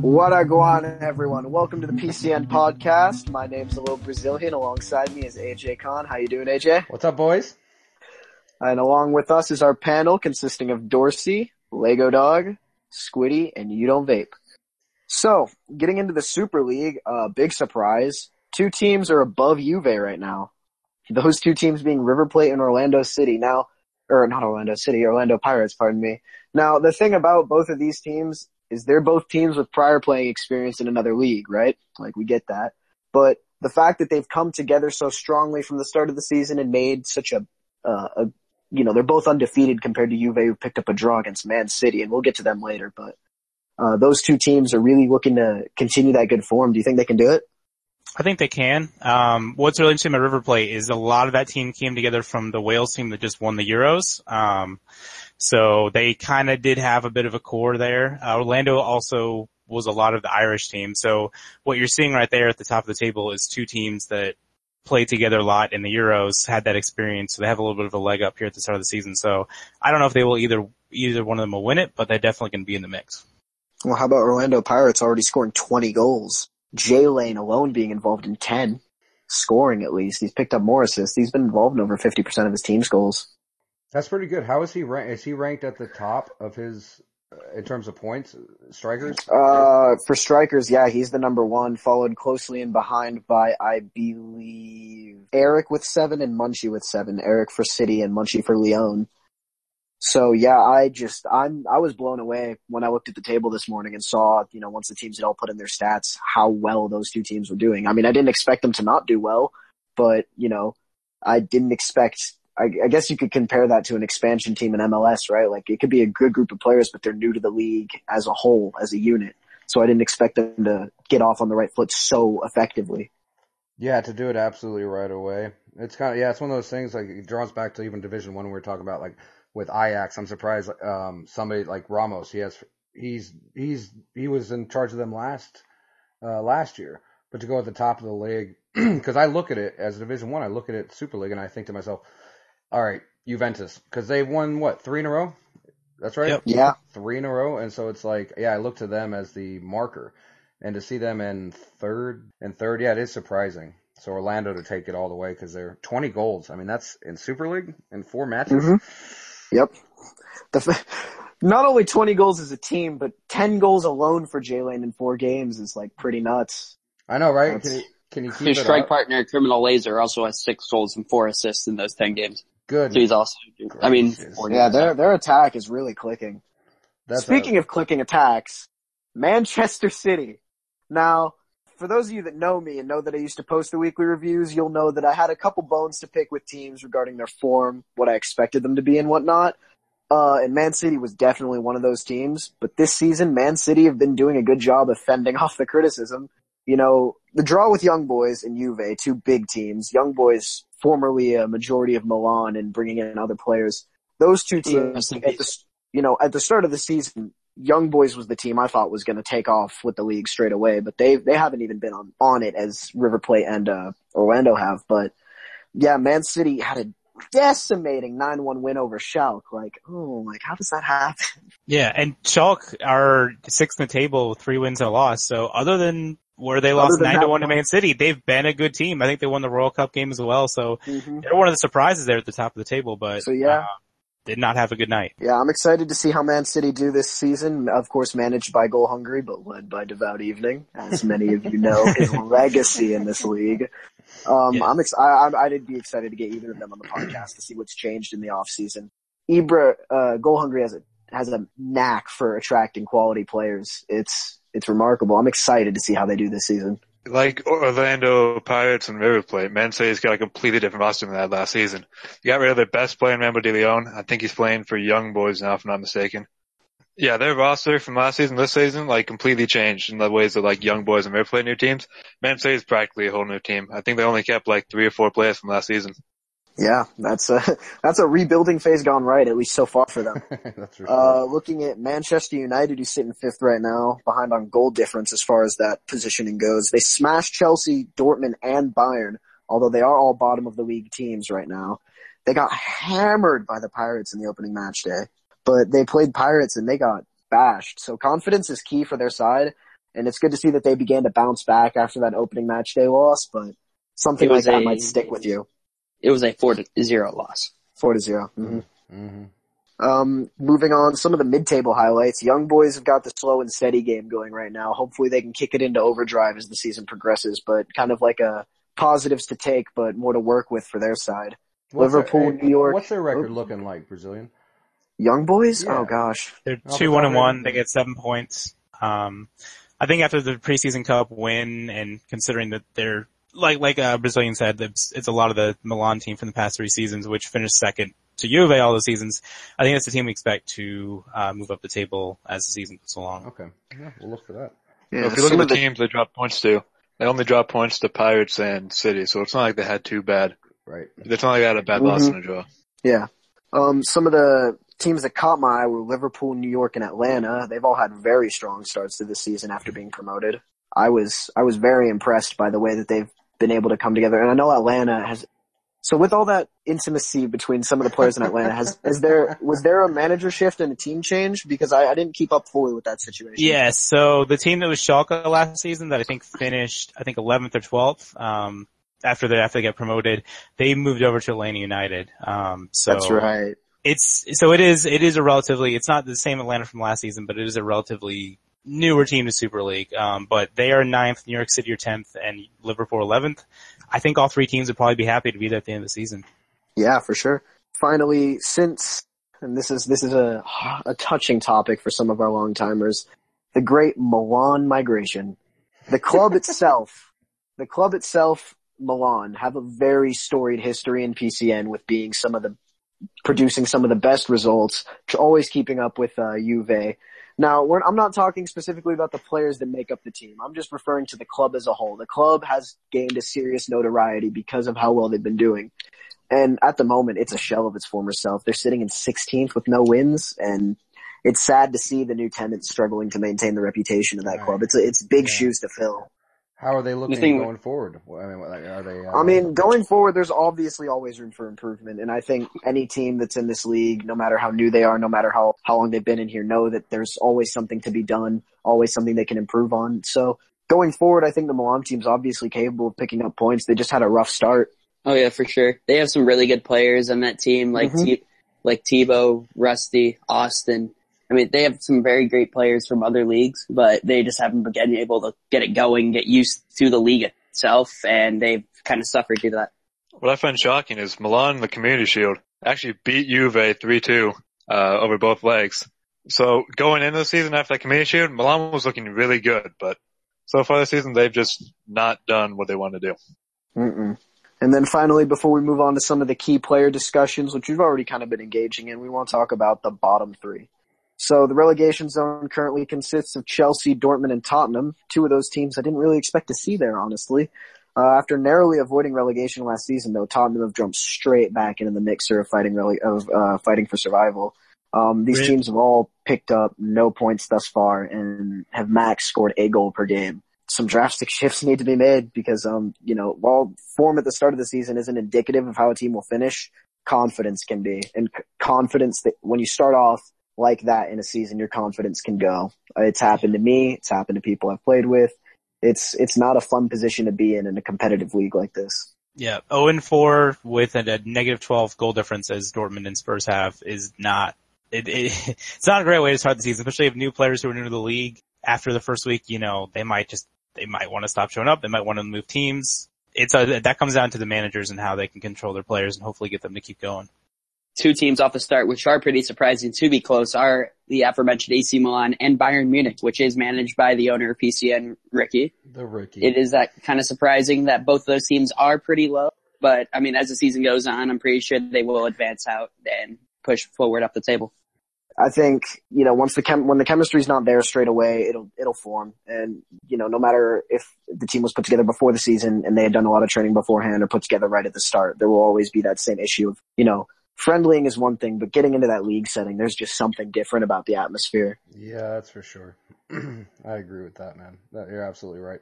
What a guana, everyone. Welcome to the PCN podcast. My name's A Lil Brazilian. Alongside me is AJ Conn. How you doing, AJ? What's up, boys? And along with us is our panel consisting of Dorsey, Lego Dog, Squiddy, and You Don't Vape. So, getting into the Super League, uh, big surprise. Two teams are above Juve right now. Those two teams being River Plate and Orlando City. Now, or not Orlando City, Orlando Pirates, pardon me. Now, the thing about both of these teams is they're both teams with prior playing experience in another league, right? Like we get that. But the fact that they've come together so strongly from the start of the season and made such a, uh, a you know, they're both undefeated compared to Juve who picked up a draw against Man City and we'll get to them later, but, uh, those two teams are really looking to continue that good form. Do you think they can do it? I think they can. Um, what's really interesting about River Plate is a lot of that team came together from the Wales team that just won the Euros. Um, so they kind of did have a bit of a core there. Uh, Orlando also was a lot of the Irish team. So what you're seeing right there at the top of the table is two teams that played together a lot in the Euros, had that experience, so they have a little bit of a leg up here at the start of the season. So I don't know if they will either, either one of them will win it, but they're definitely going to be in the mix. Well, how about Orlando Pirates already scoring 20 goals? Jay Lane alone being involved in 10, scoring at least. He's picked up more assists. He's been involved in over 50% of his team's goals. That's pretty good. How is he ranked? Is he ranked at the top of his uh, in terms of points, strikers? Uh, for strikers, yeah, he's the number one, followed closely in behind by I believe Eric with seven and Munchie with seven. Eric for City and Munchie for Lyon. So yeah, I just I'm I was blown away when I looked at the table this morning and saw you know once the teams had all put in their stats how well those two teams were doing. I mean, I didn't expect them to not do well, but you know, I didn't expect. I, I guess you could compare that to an expansion team in MLS, right? Like it could be a good group of players, but they're new to the league as a whole, as a unit. So I didn't expect them to get off on the right foot so effectively. Yeah, to do it absolutely right away. It's kind of yeah, it's one of those things like it draws back to even Division One when we were talking about like with Ajax. I'm surprised um, somebody like Ramos. He has he's he's he was in charge of them last uh, last year, but to go at the top of the league because I look at it as a Division One. I look at it Super League and I think to myself, all right, Juventus because they've won what three in a row. That's right. Yep. Yeah. Three in a row, and so it's like yeah, I look to them as the marker, and to see them in third and third, yeah, it is surprising. So Orlando to take it all the way because they're 20 goals. I mean, that's in Super League in four matches. Mm-hmm. Yep. The, not only 20 goals as a team, but 10 goals alone for Jay Lane in four games is like pretty nuts. I know, right? That's- Can he, can he keep His it strike up? partner, Criminal Laser, also has six goals and four assists in those ten games. Good. So he's also, I mean, Yeah, their their attack is really clicking. That's Speaking a, of clicking attacks, Manchester City. Now, for those of you that know me and know that I used to post the weekly reviews, you'll know that I had a couple bones to pick with teams regarding their form, what I expected them to be and whatnot. Uh, and Man City was definitely one of those teams. But this season, Man City have been doing a good job of fending off the criticism. You know, the draw with Young Boys and Juve, two big teams. Young Boys, formerly a majority of Milan and bringing in other players. Those two teams, at the, you know, at the start of the season, Young Boys was the team I thought was going to take off with the league straight away, but they they haven't even been on on it as River Plate and uh, Orlando have. But yeah, Man City had a decimating nine one win over Schalke. Like, oh, like how does that happen? Yeah, and Schalke are sixth in the table, three wins and a loss. So other than where they lost nine to one to. Man City, they've been a good team. I think they won the World Cup game as well. So Mm-hmm. they're one of the surprises there at the top of the table, but So, yeah. uh, did not have a good night. Yeah, I'm excited to see how Man City do this season. Of course, managed by Goal Hungry, but led by Devout Evening, as many of you know his legacy in this league. Um, Yeah. I'm ex- I, I, I'd be excited to get either of them on the podcast to see what's changed in the off season. Ibra, uh, Goal Hungry has a has a knack for attracting quality players. It's it's remarkable. I'm excited to see how they do this season. Like Orlando Pirates and River Plate, Man City's got a completely different roster than they had last season. You got rid of their best player, Member De Leon. I think he's playing for Young Boys now, if I'm not mistaken. Yeah, their roster from last season, this season, like completely changed in the ways that like Young Boys and River Plate new teams. Man City's practically a whole new team. I think they only kept like three or four players from last season. Yeah, that's a that's a rebuilding phase gone right, at least so far for them. That's for sure. Uh, looking at Manchester United, who's sitting fifth right now, behind on goal difference as far as that positioning goes. They smashed Chelsea, Dortmund, and Bayern, although they are all bottom of the league teams right now. They got hammered by the Pirates in the opening match day, but they played Pirates and they got bashed. So confidence is key for their side. And it's good to see that they began to bounce back after that opening match day loss, but something like was that a- might stick with you. It was a four to zero loss. Four to 0 hmm hmm Um, moving on, some of the mid-table highlights. Young boys have got the slow and steady game going right now. Hopefully they can kick it into overdrive as the season progresses, but kind of like a positives to take, but more to work with for their side. Liverpool, New York. What's their record Oh. looking like, Brazilian? Young boys? Yeah. Oh gosh. They're two one and one. They get seven points. Um, I think after the preseason cup win, and considering that they're like like uh, Brazilian said, it's, it's a lot of the Milan team from the past three seasons, which finished second to Juve all the seasons. I think that's the team we expect to uh, move up the table as the season goes along. Okay, yeah, we'll look for that. Yeah, So if you look at of the teams they dropped points to, they only dropped points to Pirates and City, so it's not like they had too bad. Right. It's not like they had a bad loss Mhm. and a draw. Yeah. Um, some of the teams that caught my eye were Liverpool, New York, and Atlanta. They've all had very strong starts to the season after being promoted. I was I was very impressed by the way that they've been able to come together. And I know Atlanta has. So with all that intimacy between some of the players in Atlanta, has is there was there a manager shift and a team change? Because I, I didn't keep up fully with that situation. Yes. So the team that was Schalke last season that I think finished, I think 11th or 12th, um, after they, after they got promoted, they moved over to Atlanta United. Um, so that's right. it's, so it is, it is a relatively, it's not the same Atlanta from last season, but it is a relatively newer team to Super League. Um, but they are ninth, New York City are 10th, and Liverpool 11th. I think all three teams would probably be happy to be there at the end of the season. Yeah, for sure. Finally, since and this is this is a a touching topic for some of our long timers, the great Milan migration. The club itself, the club itself, Milan, have a very storied history in PCN with being some of the producing some of the best results, always keeping up with uh, Juve. Now, we're, I'm not talking specifically about the players that make up the team. I'm just referring to the club as a whole. The club has gained a serious notoriety because of how well they've been doing. And at the moment, it's a shell of its former self. They're sitting in 16th with no wins, and it's sad to see the new tenants struggling to maintain the reputation of that Right. club. It's a, it's big Yeah. shoes to fill. How are they looking thing- going forward? I mean, are they? Uh, I mean, going forward, there's obviously always room for improvement, and I think any team that's in this league, no matter how new they are, no matter how how long they've been in here, know that there's always something to be done, always something they can improve on. So going forward, I think the Milan team's obviously capable of picking up points. They just had a rough start. Oh yeah, for sure. They have some really good players on that team, like Mhm. T- like Tebow, Rusty, Austin. I mean, they have some very great players from other leagues, but they just haven't been able to get it going, get used to the league itself, and they've kind of suffered through that. What I find shocking is Milan in the Community Shield actually beat Juve 3-2 uh, over both legs. So going into the season after that Community Shield, Milan was looking really good, but so far this season they've just not done what they want to do. Mm-mm. And then finally, before we move on to some of the key player discussions, which we've already kind of been engaging in, we want to talk about the bottom three. So the relegation zone currently consists of Chelsea, Dortmund, and Tottenham. Two of those teams I didn't really expect to see there, honestly. Uh, after narrowly avoiding relegation last season, though, Tottenham have jumped straight back into the mixer of fighting rele- of uh, fighting for survival. Um, these Really? teams have all picked up no points thus far and have max scored a goal per game. Some drastic shifts need to be made because, um, you know, while form at the start of the season isn't indicative of how a team will finish, confidence can be. And c- confidence that when you start off like that in a season, your confidence can go. It's happened to me. It's happened to people I've played with. It's, it's not a fun position to be in in a competitive league like this. Yeah, 0 and 4 with a, a negative 12 goal difference as Dortmund and Spurs have is not, it, it, it's not a great way to start the season, especially if new players who are new to the league after the first week, you know, they might just, they might want to stop showing up. They might want to move teams. It's a, that comes down to the managers and how they can control their players and hopefully get them to keep going. Two teams off the start, which are pretty surprising to be close, are the aforementioned AC Milan and Bayern Munich, which is managed by the owner of PCN, Ricky. the Ricky. It is that kind of surprising that both of those teams are pretty low. But I mean, as the season goes on, I'm pretty sure they will advance out and push forward up the table. I think, you know, once the chem, when the chemistry's not there straight away, it'll, it'll form. And, you know, no matter if the team was put together before the season and they had done a lot of training beforehand or put together right at the start, there will always be that same issue of, you know, friendlying is one thing, but getting into that league setting, there's just something different about the atmosphere. yeah, that's for sure. I agree with that, man. That, you're absolutely right.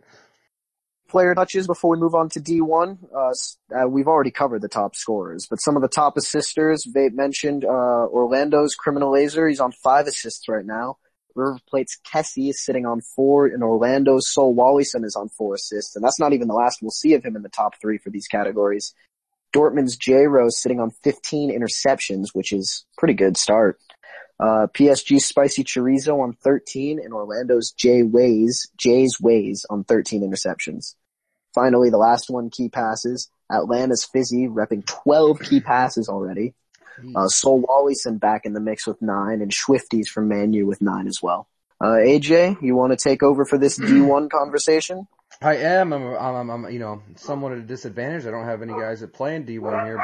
player touches before we move on to D1. Uh, uh, we've already covered the top scorers, but some of the top assisters, Vape mentioned, uh, Orlando's Criminal Laser. He's on five assists right now. River Plate's Kessie is sitting on four, and Orlando's Sol Wallison is on four assists, and that's not even the last we'll see of him in the top three for these categories. Dortmund's J Rose sitting on 15 interceptions, which is pretty good start. Uh, PSG's Spicy Chorizo on 13 and Orlando's Jay Ways, Jay's Ways on 13 interceptions. Finally, the last one, key passes. Atlanta's Fizzy repping 12 key passes already. Uh, Sol Wallison back in the mix with nine and Swifties from Manu with nine as well. Uh, AJ, you want to take over for this D1 conversation? I am. I'm, I'm, I'm, you know, somewhat at a disadvantage. I don't have any guys that play in D1 here,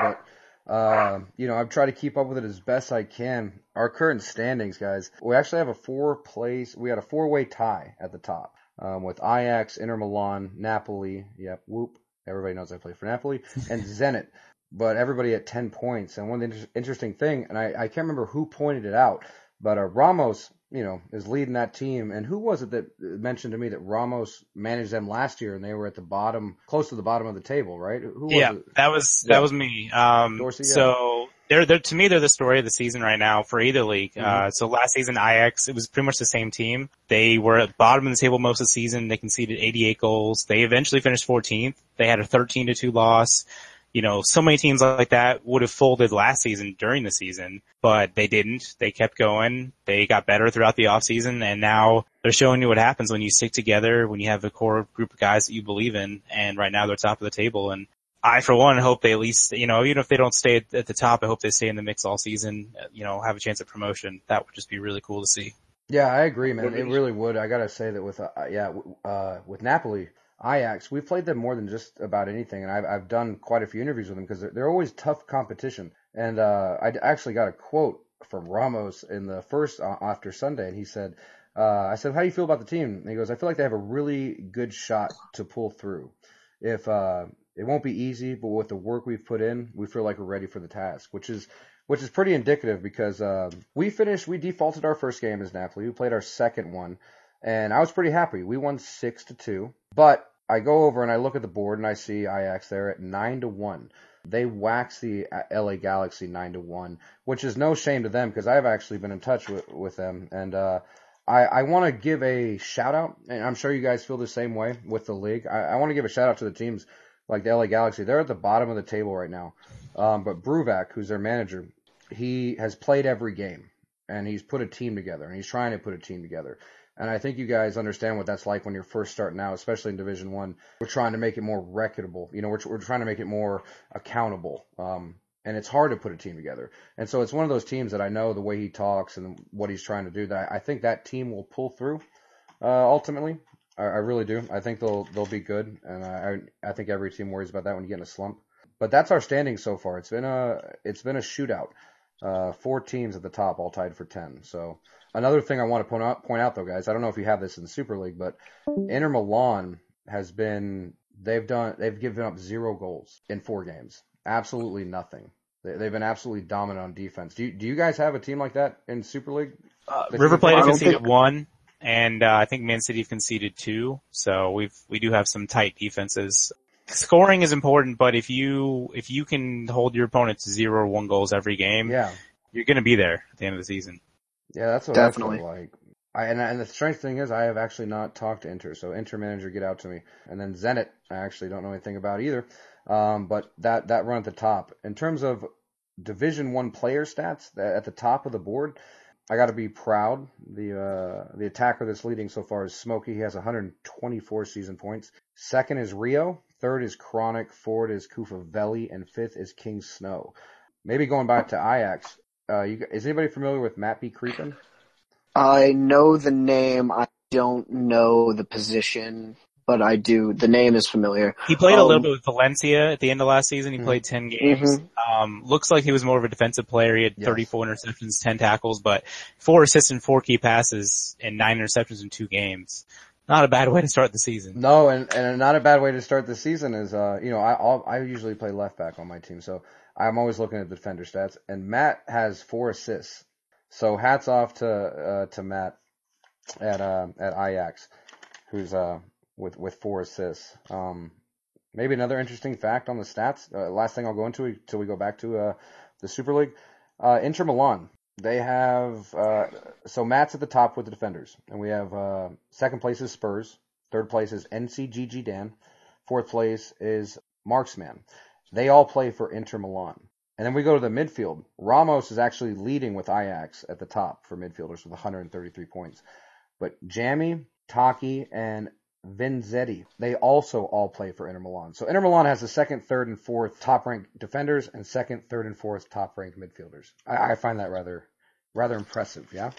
but, uh, you know, I've tried to keep up with it as best I can. Our current standings, guys, we actually have a four place, we had a four way tie at the top, um, with Ajax, Inter Milan, Napoli, yep, whoop. Everybody knows I play for Napoli, and Zenit. But everybody at 10 points. And one of the inter- interesting thing, and I, I can't remember who pointed it out, but uh, Ramos you know, is leading that team. And who was it that mentioned to me that Ramos managed them last year and they were at the bottom, close to the bottom of the table, right? Who yeah, it? that was that Yeah. was me. Um, Dorsey, yeah. so they're they're to me they're the story of the season right now for either league. Mhm. Uh, so last season Ajax it was pretty much the same team. They were at the bottom of the table most of the season. They conceded 88 goals. They eventually finished 14th. They had a 13 to two loss. You know, so many teams like that would have folded last season during the season, but they didn't. They kept going. They got better throughout the offseason and now they're showing you what happens when you stick together, when you have a core group of guys that you believe in. And right now they're top of the table. And I, for one, hope they at least, you know, even if they don't stay at, at the top, I hope they stay in the mix all season, uh, you know, have a chance at promotion. That would just be really cool to see. Yeah, I agree, man. It really would. I gotta say that with uh, yeah, uh, with Napoli, Ajax, we've played them more than just about anything, and I've I've done quite a few interviews with them because they're, they're always tough competition. And uh, I actually got a quote from Ramos in the first uh, after Sunday, and he said, uh, "I said, how do you feel about the team?" And he goes, "I feel like they have a really good shot to pull through. If uh, it won't be easy, but with the work we've put in, we feel like we're ready for the task, which is." Which is pretty indicative because um, we finished, we defaulted our first game as Napoli. We played our second one, and I was pretty happy. We won six to two. But I go over and I look at the board and I see Ajax there at nine to one. They waxed the uh, LA Galaxy nine to one, which is no shame to them because I've actually been in touch with with them and. uh I, I want to give a shout out, and I'm sure you guys feel the same way with the league. I, I want to give a shout out to the teams like the LA Galaxy. They're at the bottom of the table right now. Um, but Bruvac, who's their manager, he has played every game and he's put a team together and he's trying to put a team together. And I think you guys understand what that's like when you're first starting out, especially in Division One. We're trying to make it more reputable. You know, we're, we're trying to make it more accountable. Um, and it's hard to put a team together. And so it's one of those teams that I know the way he talks and what he's trying to do that I, think that team will pull through, uh, ultimately. I, I really do. I think they'll, they'll be good. And I, I think every team worries about that when you get in a slump. But that's our standing so far. It's been a, it's been a shootout. Uh, four teams at the top, all tied for 10. So another thing I want to point out, point out though, guys, I don't know if you have this in the Super League, but Inter Milan has been, they've done, they've given up zero goals in four games. Absolutely nothing. They, they've been absolutely dominant on defense. Do you, do you guys have a team like that in Super League? Uh, River Plate I have don't conceded think- one, and uh, I think Man City have conceded two. So we've we do have some tight defenses. Scoring is important, but if you if you can hold your opponent to zero or one goals every game, Yeah. you're going to be there at the end of the season. Yeah, that's what Definitely. I feel like. I, and, and the strange thing is, I have actually not talked to Inter, so Inter manager, get out to me. And then Zenit, I actually don't know anything about either. Um, but that that run at the top, in terms of Division One player stats, at the top of the board, I got to be proud. The uh, the attacker that's leading so far is Smokey. He has 124 season points. Second is Rio. Third is Chronic. Fourth is Kufavelli, and fifth is King Snow. Maybe going back to Ajax. Uh, you, is anybody familiar with Matt B. Creepin? I know the name. I don't know the position, but I do. The name is familiar. He played a Um, little bit with Valencia at the end of last season. He Mhm. played 10 games. Um, looks like he was more of a defensive player. He had Yes. 34 interceptions, 10 tackles, but four assists and four key passes and nine interceptions in two games. Not a bad way to start the season. No, and and not a bad way to start the season is uh you know I I'll, I usually play left back on my team, so I'm always looking at the defender stats. And Matt has four assists, so hats off to uh, to Matt at uh, at Ajax, who's uh with with four assists. Um, maybe another interesting fact on the stats. Uh, last thing I'll go into until we go back to uh the Super League. Uh, Inter Milan they have uh, so Matt's at the top with the defenders, and we have uh, second place is Spurs, third place is NCGG Dan, fourth place is Marksman. They all play for Inter Milan. And then we go to the midfield. Ramos is actually leading with Ajax at the top for midfielders with 133 points. But Jamie, Taki, and Vinzetti, they also all play for Inter Milan. So Inter Milan has the second, third, and fourth top ranked defenders and second, third, and fourth top ranked midfielders. I, I find that rather rather impressive, yeah?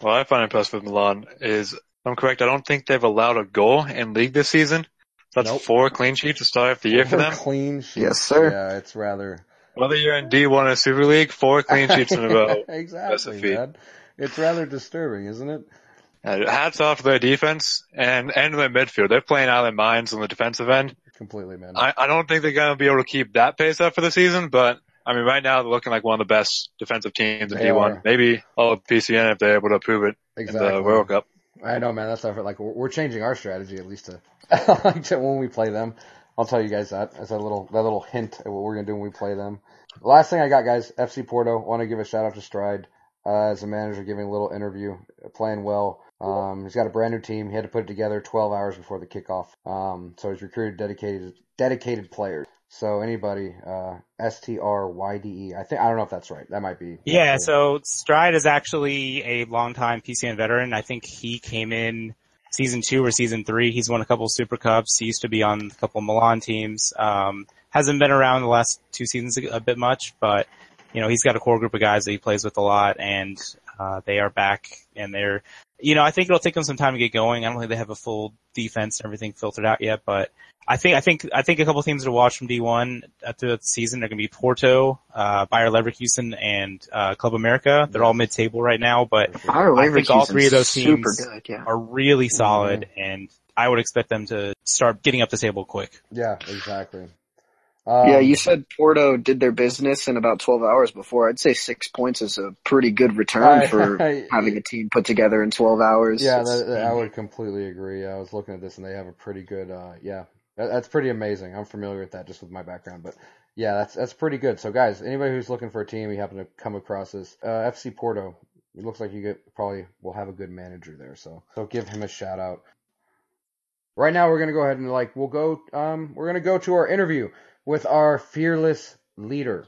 What I find impressive with Milan is I'm correct, I don't think they've allowed a goal in league this season. That's Nope. four clean sheets to start off the year for them. Clean sheets. Yes, sir. Yeah, it's rather Whether you're in D1 or Super League, four clean sheets in a row. exactly, feat. man. It's rather disturbing, isn't it? Uh, hats off to their defense and, and their midfield. They're playing out of their minds on the defensive end. Completely, man. I, I don't think they're going to be able to keep that pace up for the season, but I mean, right now they're looking like one of the best defensive teams in They D1. are. Maybe all of PCN if they're able to prove it exactly. in the World Cup. I know, man. That's effort. Like we're, we're changing our strategy at least to when we play them. I'll tell you guys that as a little that little hint at what we're gonna do when we play them. Last thing I got, guys. FC Porto. Want to give a shout out to Stride uh, as a manager, giving a little interview, playing well. Um, he's got a brand new team. He had to put it together 12 hours before the kickoff. Um, so he's recruited dedicated dedicated players. So anybody, uh, S T R Y D E. I think I don't know if that's right. That might be. Yeah, so Stride is actually a longtime PCN veteran. I think he came in season two or season three. He's won a couple Super Cups. He used to be on a couple Milan teams. Um, hasn't been around the last two seasons a, a bit much, but you know, he's got a core group of guys that he plays with a lot and, uh, they are back and they're, you know, I think it'll take them some time to get going. I don't think they have a full defense and everything filtered out yet, but I think, I think, I think a couple teams to watch from D1 throughout the season are going to be Porto, uh, Bayer Leverkusen and, uh, Club America. They're all mid-table right now, but Bayer I think all three of those teams good. Yeah. are really solid and I would expect them to start getting up the table quick. Yeah, exactly. Um, yeah, you said Porto did their business in about 12 hours before. I'd say six points is a pretty good return I- for having a team put together in 12 hours. Yeah, that, that- I would completely agree. I was looking at this and they have a pretty good, uh, yeah, that, that's pretty amazing. I'm familiar with that just with my background, but yeah, that's, that's pretty good. So guys, anybody who's looking for a team, you happen to come across this, uh, FC Porto, it looks like you get, probably will have a good manager there. So, so give him a shout out. Right now we're going to go ahead and like, we'll go, um, we're going to go to our interview with our fearless leader,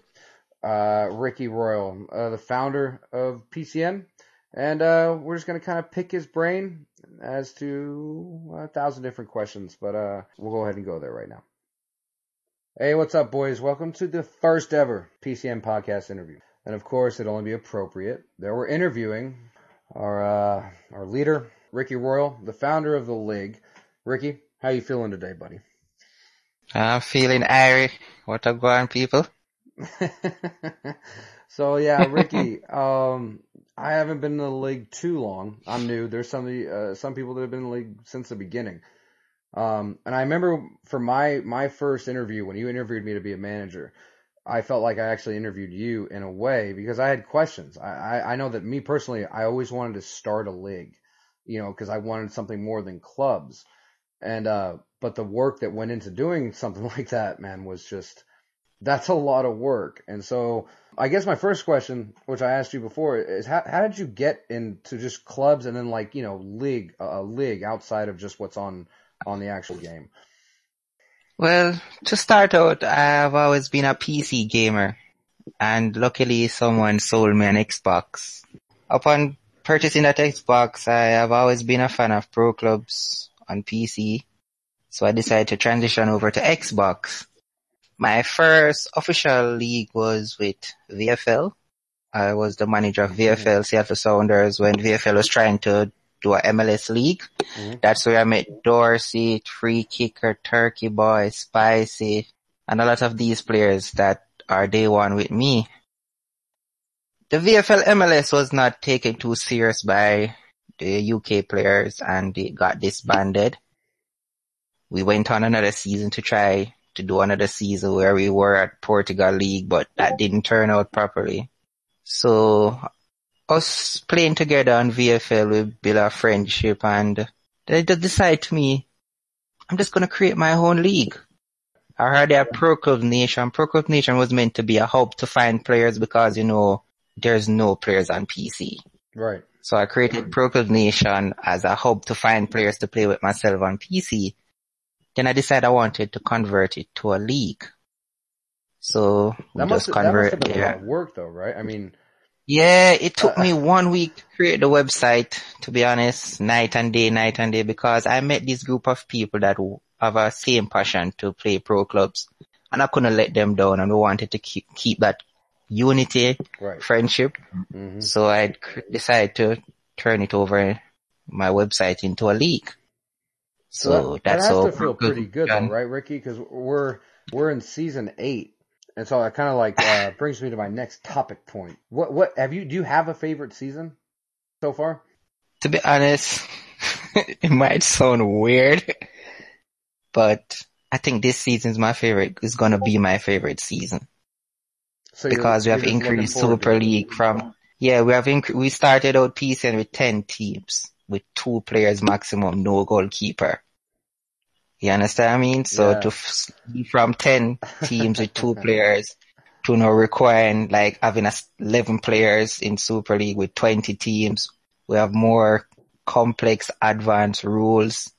uh, Ricky Royal, uh, the founder of PCN. And uh, we're just gonna kind of pick his brain as to a thousand different questions, but uh, we'll go ahead and go there right now. Hey, what's up, boys? Welcome to the first ever PCN podcast interview. And of course, it'd only be appropriate that we're interviewing our uh, our leader, Ricky Royal, the founder of the league. Ricky, how you feeling today, buddy? I'm feeling airy. What a go on, people? so yeah, Ricky. um, I haven't been in the league too long. I'm new. There's some uh, some people that have been in the league since the beginning. Um, and I remember for my my first interview when you interviewed me to be a manager, I felt like I actually interviewed you in a way because I had questions. I I, I know that me personally, I always wanted to start a league, you know, because I wanted something more than clubs. And uh, but the work that went into doing something like that, man, was just that's a lot of work. And so I guess my first question, which I asked you before, is how how did you get into just clubs and then like you know league a league outside of just what's on on the actual game? Well, to start out, I've always been a PC gamer, and luckily someone sold me an Xbox. Upon purchasing that Xbox, I have always been a fan of pro clubs on PC, so I decided to transition over to Xbox. My first official league was with VFL. I was the manager of VFL Seattle Sounders when VFL was trying to do a MLS league. Mhm. That's where I met Dorsey, Free Kicker, Turkey Boy, Spicy, and a lot of these players that are day one with me. The VFL MLS was not taken too serious by the UK players and it got disbanded. We went on another season to try to do another season where we were at Portugal League, but that didn't turn out properly. So us playing together on VFL, we build a friendship and they decided to me, I'm just gonna create my own league. I heard that Pro Club Nation, Pro Club Nation was meant to be a hub to find players because, you know, there's no players on PC. Right. So I created Pro Club Nation as a hub to find players to play with myself on PC. Then I decided I wanted to convert it to a league. So we That must, just that must convert have been a lot of work though, right? I mean, Yeah, it took Uh, me one week to create the website, to be honest, night and day, night and day, because I met this group of people that have a same passion to play pro clubs, and I couldn't let them down, and we wanted to keep, keep that unity, right. friendship, hmm so I decided to turn it over my website into a league. So, So that, that's that has to feel pretty good though, right, Ricky? Because we're we're in season eight, and so that kind of like uh, brings me to my next topic point. What what have you? Do you have a favorite season so far? To be honest, it might sound weird, but I think this season's my favorite, is gonna be my favorite season. So because we have increased Super. League from, yeah, we have incre- we started out PCN with 10 teams with two players maximum, no goalkeeper. You understand what I mean? So Yeah. to f- from 10 teams with two players to now requiring like having a s- 11 players in Super League with 20 teams. We have more complex advanced rules.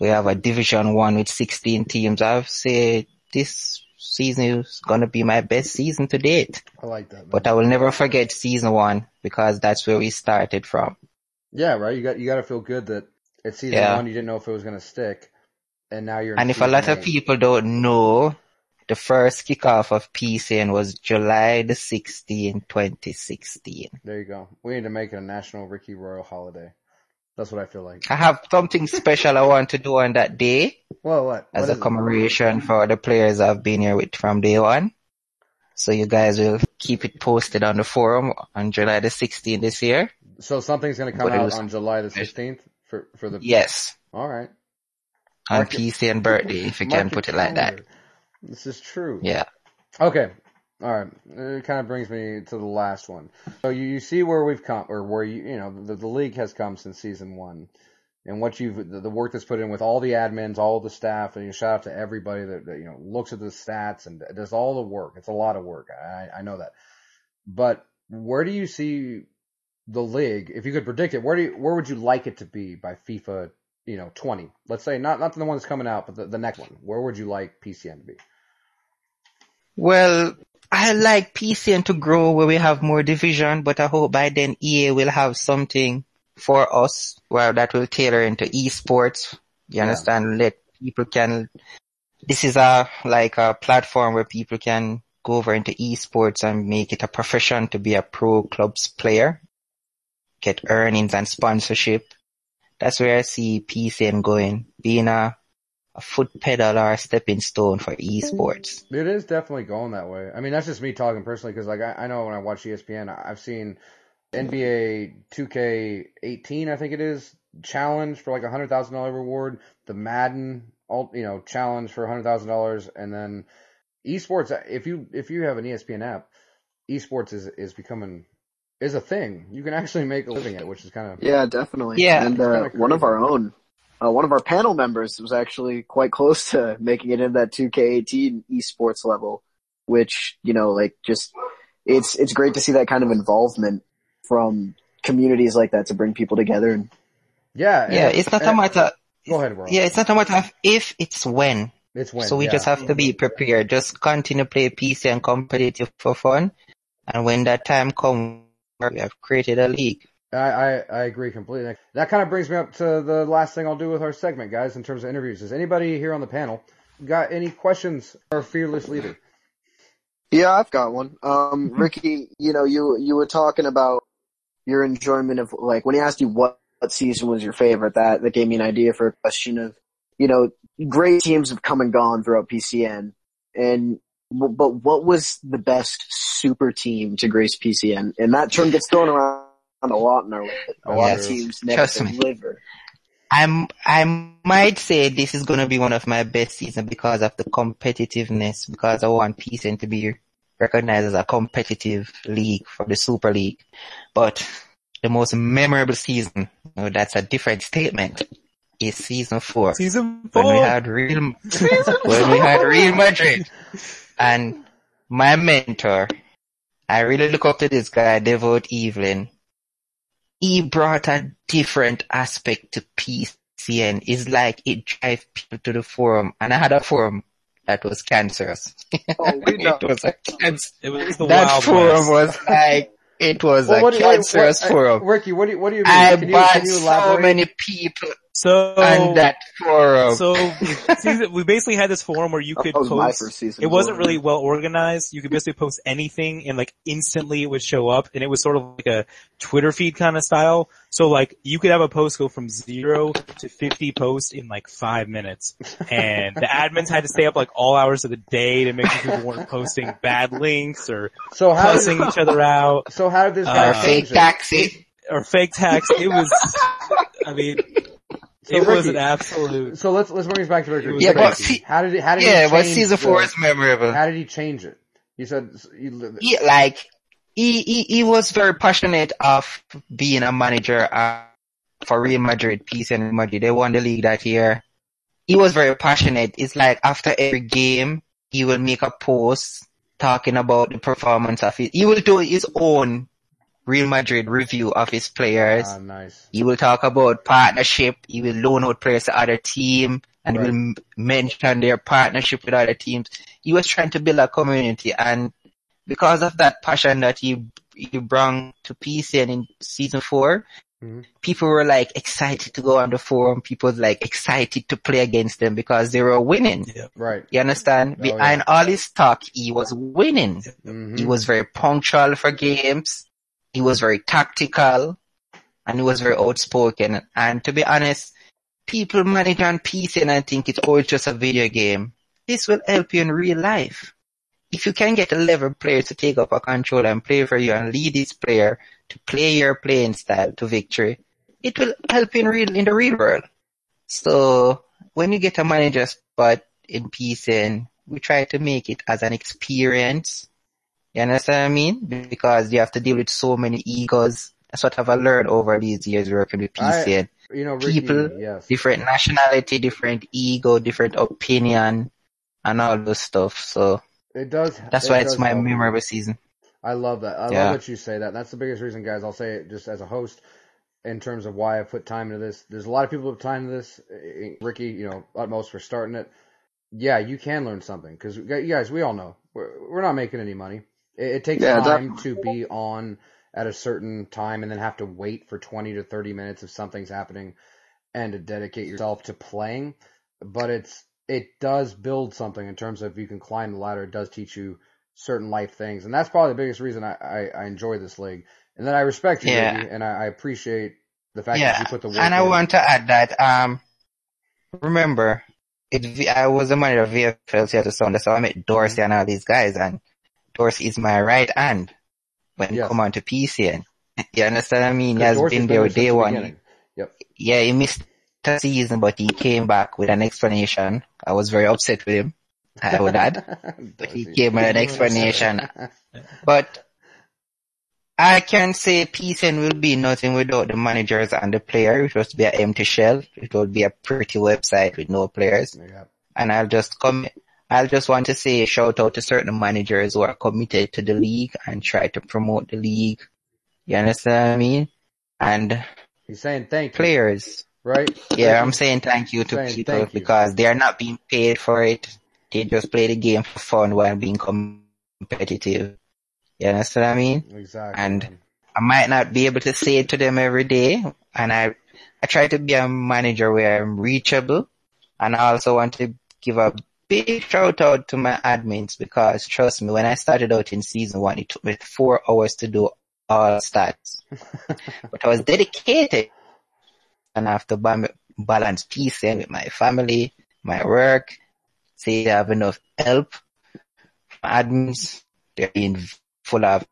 We have a division one with 16 teams. I've said this season is gonna be my best season to date. I like that. Man. But I will never forget season one because that's where we started from. Yeah, right. You got you got to feel good that at season Yeah. one you didn't know if it was going to stick, and now you're. And if a lot of people don't know, the first kickoff of PCN was July the 16th, 2016. There you go. We need to make it a national Ricky Royal holiday. That's what I feel like. I have something special I want to do on that day Well, what? as what a is it? commemoration for the players I've been here with from day one. So you guys will keep it posted on the forum on July the 16th this year. So something's going to come But out was- on July the 16th for for the. Yes, All right. on it- PCN birthday, if you can put it like that. This is true. Yeah. Okay. All right. It kind of brings me to the last one. So you, you see where we've come, or where you, you know, the, the league has come since season one, and what you've, the, the work that's put in with all the admins, all the staff, and you shout out to everybody that, that you know looks at the stats and does all the work. It's a lot of work. I, I know that. But where do you see the league? If you could predict it, where do you, where would you like it to be by FIFA? You know, 20. Let's say not not the one that's coming out, but the, the next one. Where would you like PCN to be? Well, I like PCN to grow where we have more division, but I hope by then EA will have something for us where that will tailor into esports. You Yeah. understand? Let people can, this is a, like a platform where people can go over into esports and make it a profession to be a pro clubs player, get earnings and sponsorship. That's where I see PCN going, being a, a foot pedal or a stepping stone for esports. It is definitely going that way. I mean, that's just me talking personally because, like, I, I know when I watch ESPN, I've seen NBA 2K18, I think it is, challenge for like a hundred thousand dollar reward. The Madden, all you know, challenge for a hundred thousand dollars, and then esports. If you if you have an ESPN app, esports is is becoming is a thing. You can actually make a living at it, which is kind of Yeah, definitely. Yeah. and uh, kinda one of our own, uh, one of our panel members was actually quite close to making it in that 2K18 esports level, which you know, like just it's it's great to see that kind of involvement from communities like that to bring people together. And yeah, and- Yeah, it's not a and- matter, Go ahead, Ron. Yeah, it's not a matter of if, it's when. it's when. so we yeah. just have to be prepared. Just continue play PC and competitive for fun. And when that time comes, we have created a league. I, I, I agree completely. That kind of brings me up to the last thing I'll do with our segment, guys, in terms of interviews. Is anybody here on the panel got any questions for our fearless leader? yeah, I've got one. Um, Ricky, you know, you you were talking about your enjoyment of like when he asked you what, what season was your favorite. That that gave me an idea for a question of you know great teams have come and gone throughout PCN, and but what was the best super team to grace PCN? And that term gets thrown around a lot in our a lot of teams never Trust me. deliver. I'm, I might say this is going to be one of my best seasons because of the competitiveness, because I want PCN to be recognized as a competitive league for the Super League. But the most memorable season, no, that's a different statement, is season four. Season four. when we had Real, when we had Real Madrid, and my mentor, I really look up to this guy, Devote Evelyn. He brought a different aspect to PCN. It's like it drive people to the forum. And I had a forum that was cancerous. Oh, it was a cancer. It was the That wild forum west. was like, it was Well, a what do you- what- cancerous what- forum. Ricky, what do you, what do you mean? I can you, bought can you so many people So on that forum. So season, we basically had this forum where you could That was my post. first season. It wasn't as really well organized. You could basically post anything and like instantly it would show up and it was sort of like a Twitter feed kind of style. So like you could have a post go from zero to 50 posts in like five minutes and the admins had to stay up like all hours of the day to make sure people weren't posting bad links or so how did, cussing each other out so how did this guy Uh, fake taxi. or fake text. It was, I mean, So it was an absolute, So let's let's bring this back to Ricky. Yeah, but see- how did he, how did Yeah, he but change season four the- is memorable. How did he change it? You said you, he, like he, he he was very passionate of being a manager uh, for Real Madrid, PCN Real Madrid. They won the league that year. He was very passionate. It's like after every game, he will make a post talking about the performance of it. He will do his own Real Madrid review of his players. ah, nice. He will talk about partnership. He will loan out players to other team and Right. will mention their partnership with other teams. He was trying to build a community and because of that passion that he, he brought to PCN in season 4 Mhm. people were like excited to go on the forum. People was like excited to play against them because they were winning. Right. You understand? Oh, Behind all his talk, he was winning. hmm He was very punctual for games. He was very tactical and he was very outspoken. And to be honest, people manage on PC and I think it's all just a video game. This will help you in real life. If you can get a level player to take up a control and play for you and lead this player to play your playing style to victory, it will help in real, in the real world. So when you get a manager spot in PCN, we try to make it as an experience you understand what I mean? Because you have to deal with so many egos. That's what I've learned over these years working with I- You know, Ricky, People- yes. different nationality, different ego, different opinion, and all those stuff. So It does. that's it why it's my help memorable season. I love that. I Yeah. love that you say that. That's the biggest reason, guys. I'll say it just as a host in terms of why I put time into this. There's a lot of people who put time into this. Ricky, you know, utmost for starting it. Yeah, you can learn something because you guys, we all know we're, we're not making any money. It, it takes Yeah, time to be on at a certain time and then have to wait for 20 to 30 minutes if something's happening and to dedicate yourself to playing. But it's, it does build something in terms of you can climb the ladder. It does teach you certain life things. And that's probably the biggest reason I, I, I enjoy this league. And then I respect you, Yeah. Ricky, and I, I appreciate the fact that you put the work and I in. want to add that, um, remember, it, I was a manager of VFL Seattle Sounders, so I met Dorsey and all these guys, and Dorsey is my right hand when Yes. it come on to PCN. You understand what I mean? He has Dorsey's been there day the one. Yep. yeah, he missed a season, but he came back with an explanation. I was very upset with him. I would add. But he Dorsey. gave me an explanation. But I can say PCN will be nothing without the managers and the player. It was to be an empty shell. It will be a pretty website with no players. Yeah. And I'll just come, I'll just want to say a shout out to certain managers who are committed to the league and try to promote the league. You understand what I mean? And He's saying thank you, players. right? Yeah, Thank I'm you. saying thank you to Saying people because they are not being paid for it. They just play the game for fun while being competitive. You understand what I mean? Exactly. and- I might not be able to say it to them every day, and I I try to be a manager where I'm reachable, and I also want to give a big shout out to my admins because trust me, when I started out in season one, it took me four hours to do all stats, but I was dedicated, and I have to balance peace with my family, my work, say I have enough help. My admins, they're being full of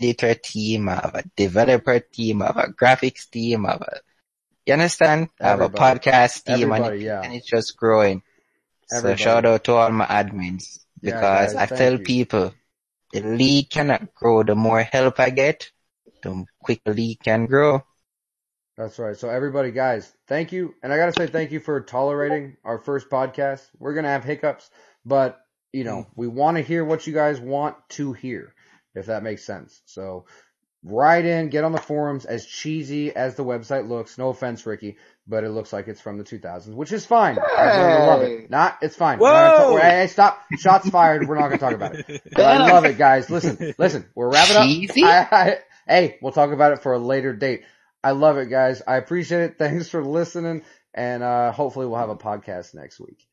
editor team, I have a developer team, I have a graphics team, I have a, you understand? I have a podcast team and, Everybody, yeah. and it's just growing. Everybody. So shout out to all my admins Yeah, because guys, I tell you. people the league cannot grow. The more help I get, the quicker league can grow. That's right. So everybody, guys, thank you. And I gotta say thank you for tolerating our first podcast. We're gonna have hiccups, but you know, we want to hear what you guys want to hear. if that makes sense. So write in, get on the forums, as cheesy as the website looks. No offense, Ricky, but it looks like it's from the 2000s, which is fine. I love it. Not, it's fine. We're not gonna Whoa! talk- hey, stop. Shots fired. We're not going to talk about it. But I love it, guys. Listen, listen. We're wrapping up. Cheesy? I, I, hey, we'll talk about it for a later date. I love it, guys. I appreciate it. Thanks for listening, and uh, hopefully we'll have a podcast next week.